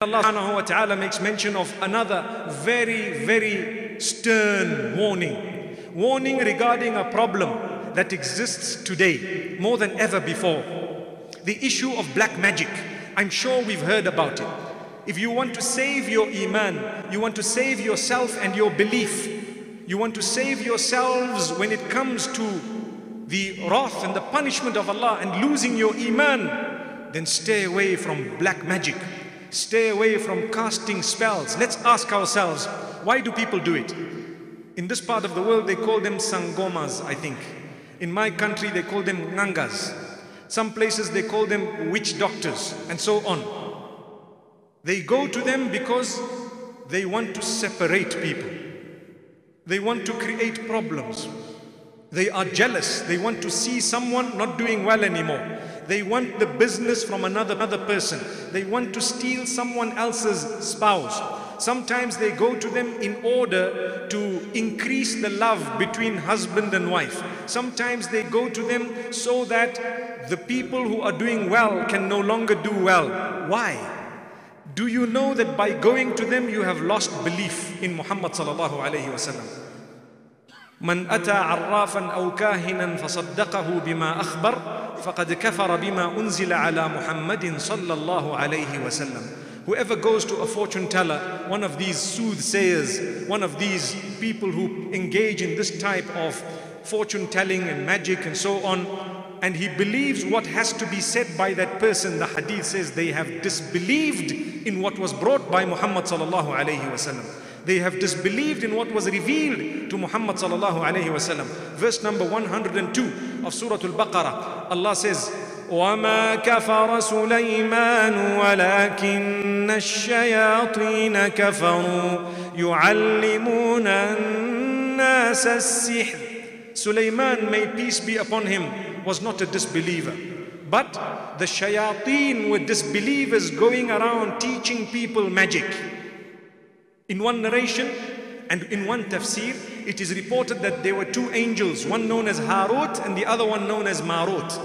Allah subhanahu wa ta'ala makes mention of another very, very stern warning. Warning regarding a problem that exists today more than ever before. The issue of black magic. I'm sure we've heard about it. If you want to save your iman, you want to save yourself and your belief, you want to save yourselves when it comes to the wrath and the punishment of Allah and losing your iman, then stay away from black magic. Stay away from casting spells. Let's ask ourselves, why do people do it? In this part of the world, they call them sangomas, I think. In my country, they call them ngangas. Some places, they call them witch doctors, and so on. They go to them because they want to separate people. They want to create problems. They are jealous. They want to see someone not doing well anymore. They want the business from another, another person. They want to steal someone else's spouse. Sometimes they go to them in order to increase the love between husband and wife. Sometimes they go to them so that the people who are doing well can no longer do well. Why? Do you know that by going to them you have lost belief in Muhammad sallallahu alayhi wasallam? من أتى عرافا أو كاهنا فصدقه بما أخبر فقد كفر بما أنزل على محمد صلى الله عليه وسلم Whoever goes to a fortune teller, one of these soothsayers, one of these people who engage in this type of fortune telling and magic and so on, and he believes what has to be said by that person, the hadith says they have disbelieved in what was brought by Muhammad sallallahu alayhi wasallam. They have disbelieved in what was revealed to Muhammad sallallahu alayhi wasallam. Verse number 102 of Surah Al-Baqarah, Allah says, وما كفر سليمان ولكن الشياطين كفروا يعلمون الناس السحر Sulaiman, may peace be upon him, was not a disbeliever. But the shayateen were disbelievers going around teaching people magic. In one narration and in one tafsir, it is reported that there were two angels, one known as Harut and the other one known as Marut.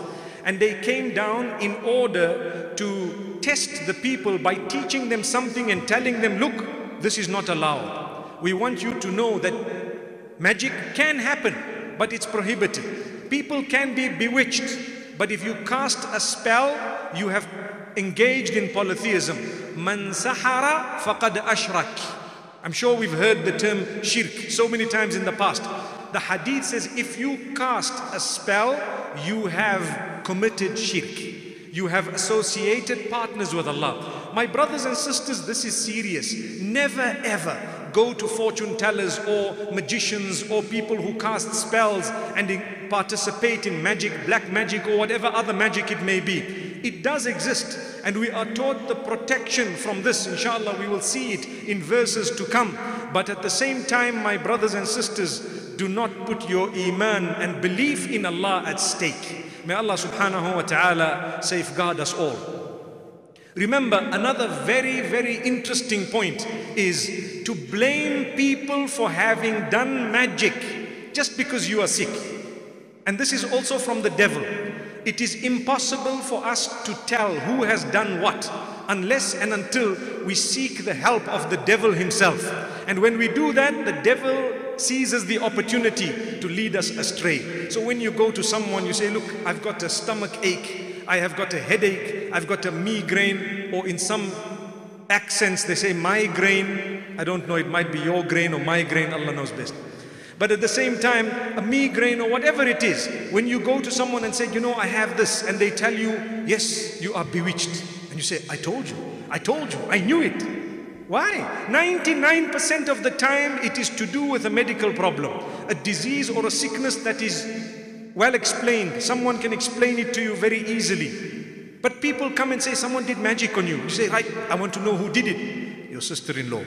And they came down in order to test the people by teaching them something and telling them, look, this is not allowed. We want you to know that magic can happen, but it's prohibited. People can be bewitched, but if you cast a spell, you have engaged in polytheism. Man sahara faqad ashrak. I'm sure we've heard the term shirk so many times in the past. The hadith says if you cast a spell, you have committed shirk. You have associated partners with Allah. My brothers and sisters, this is serious. Never ever go to fortune tellers or magicians or people who cast spells and participate in magic, black magic or whatever other magic it may be. It does exist and we are taught the protection from this. Inshallah, we will see it in verses to come. But at the same time, my brothers and sisters, do not put your iman and belief in Allah at stake. May Allah subhanahu wa ta'ala safeguard us all. Remember, another very, very interesting point is to blame people for having done magic just because you are sick. And this is also from the devil. It is impossible for us to tell who has done what unless and until we seek the help of the devil himself. And when we do that, the devil seizes the opportunity to lead us astray. So when you go to someone, you say, Look, I've got a stomach ache, I have got a headache, I've got a migraine, or in some accents they say migraine. I don't know, it might be your grain or migraine, Allah knows best. But at the same time, a migraine or whatever it is, when you go to someone and say, you know, I have this, and they tell you, yes, you are bewitched. And you say, I told you, I told you, I knew it. Why? 99% of the time it is to do with a medical problem, a disease or a sickness that is well explained. Someone can explain it to you very easily. But people come and say, someone did magic on you. You say, right, I want to know who did it. Your sister-in-law.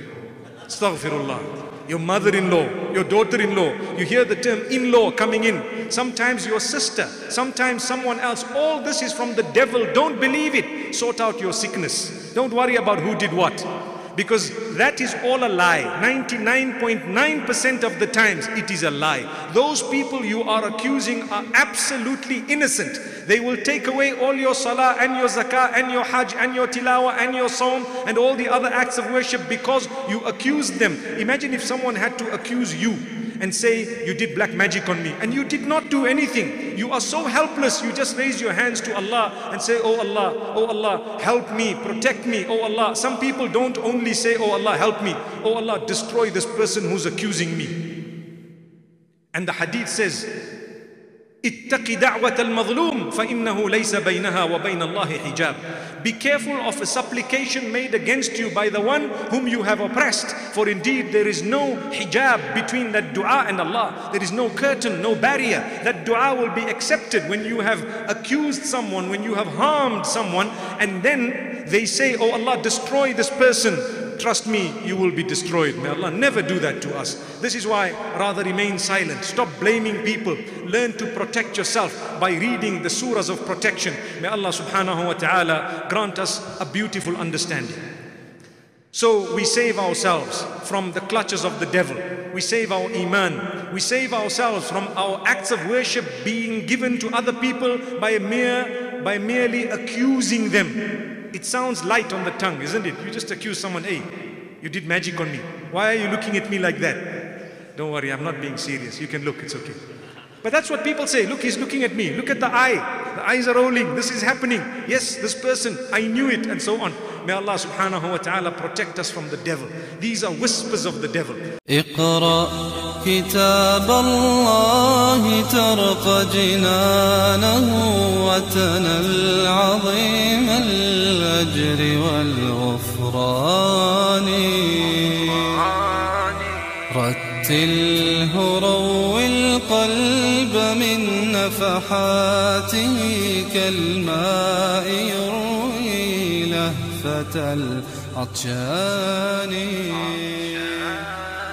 Astaghfirullah your mother-in-law, your daughter-in-law. You hear the term in-law coming in. Sometimes your sister, sometimes someone else. All this is from the devil. Don't believe it. Sort out your sickness. Don't worry about who did what. Because that is all a lie. 99.9% of the times it is a lie. Those people you are accusing are absolutely innocent. They will take away all your salah and your zakah and your hajj and your tilawah and your sawm and all the other acts of worship because you accused them. Imagine if someone had to accuse you and say you did black magic on me and you did not do anything you are so helpless you just raise your hands to Allah and say oh Allah oh Allah help me protect me oh Allah some people don't only say oh Allah help me oh Allah destroy this person who's accusing me and the hadith says اتق دعوة المظلوم فإنه ليس بينها وبين الله حجاب Be careful of a supplication made against you by the one whom you have oppressed For indeed there is no hijab between that dua and Allah There is no curtain, no barrier That dua will be accepted when you have accused someone When you have harmed someone And then they say, Oh Allah destroy this person trust me, you will be destroyed. May Allah never do that to us. This is why rather remain silent. Stop blaming people. Learn to protect yourself by reading the surahs of protection. May Allah subhanahu wa ta'ala grant us a beautiful understanding. So we save ourselves from the clutches of the devil. We save our iman. We save ourselves from our acts of worship being given to other people by mere by merely accusing them. It sounds light on the tongue, isn't it? You just accuse someone, hey, you did magic on me. Why are you looking at me like that? Don't worry, I'm not being serious. You can look, it's okay. But that's what people say. Look, he's looking at me. Look at the eye. The eyes are rolling. This is happening. Yes, this person, I knew it, and so on. May Allah subhanahu wa ta'ala protect us from the devil. These are whispers of the devil. كتاب الله ترق جنانه وتنل عظيم الأجر والغفران. رتله روي القلب من نفحاته كالماء يروي لهفة العطشان.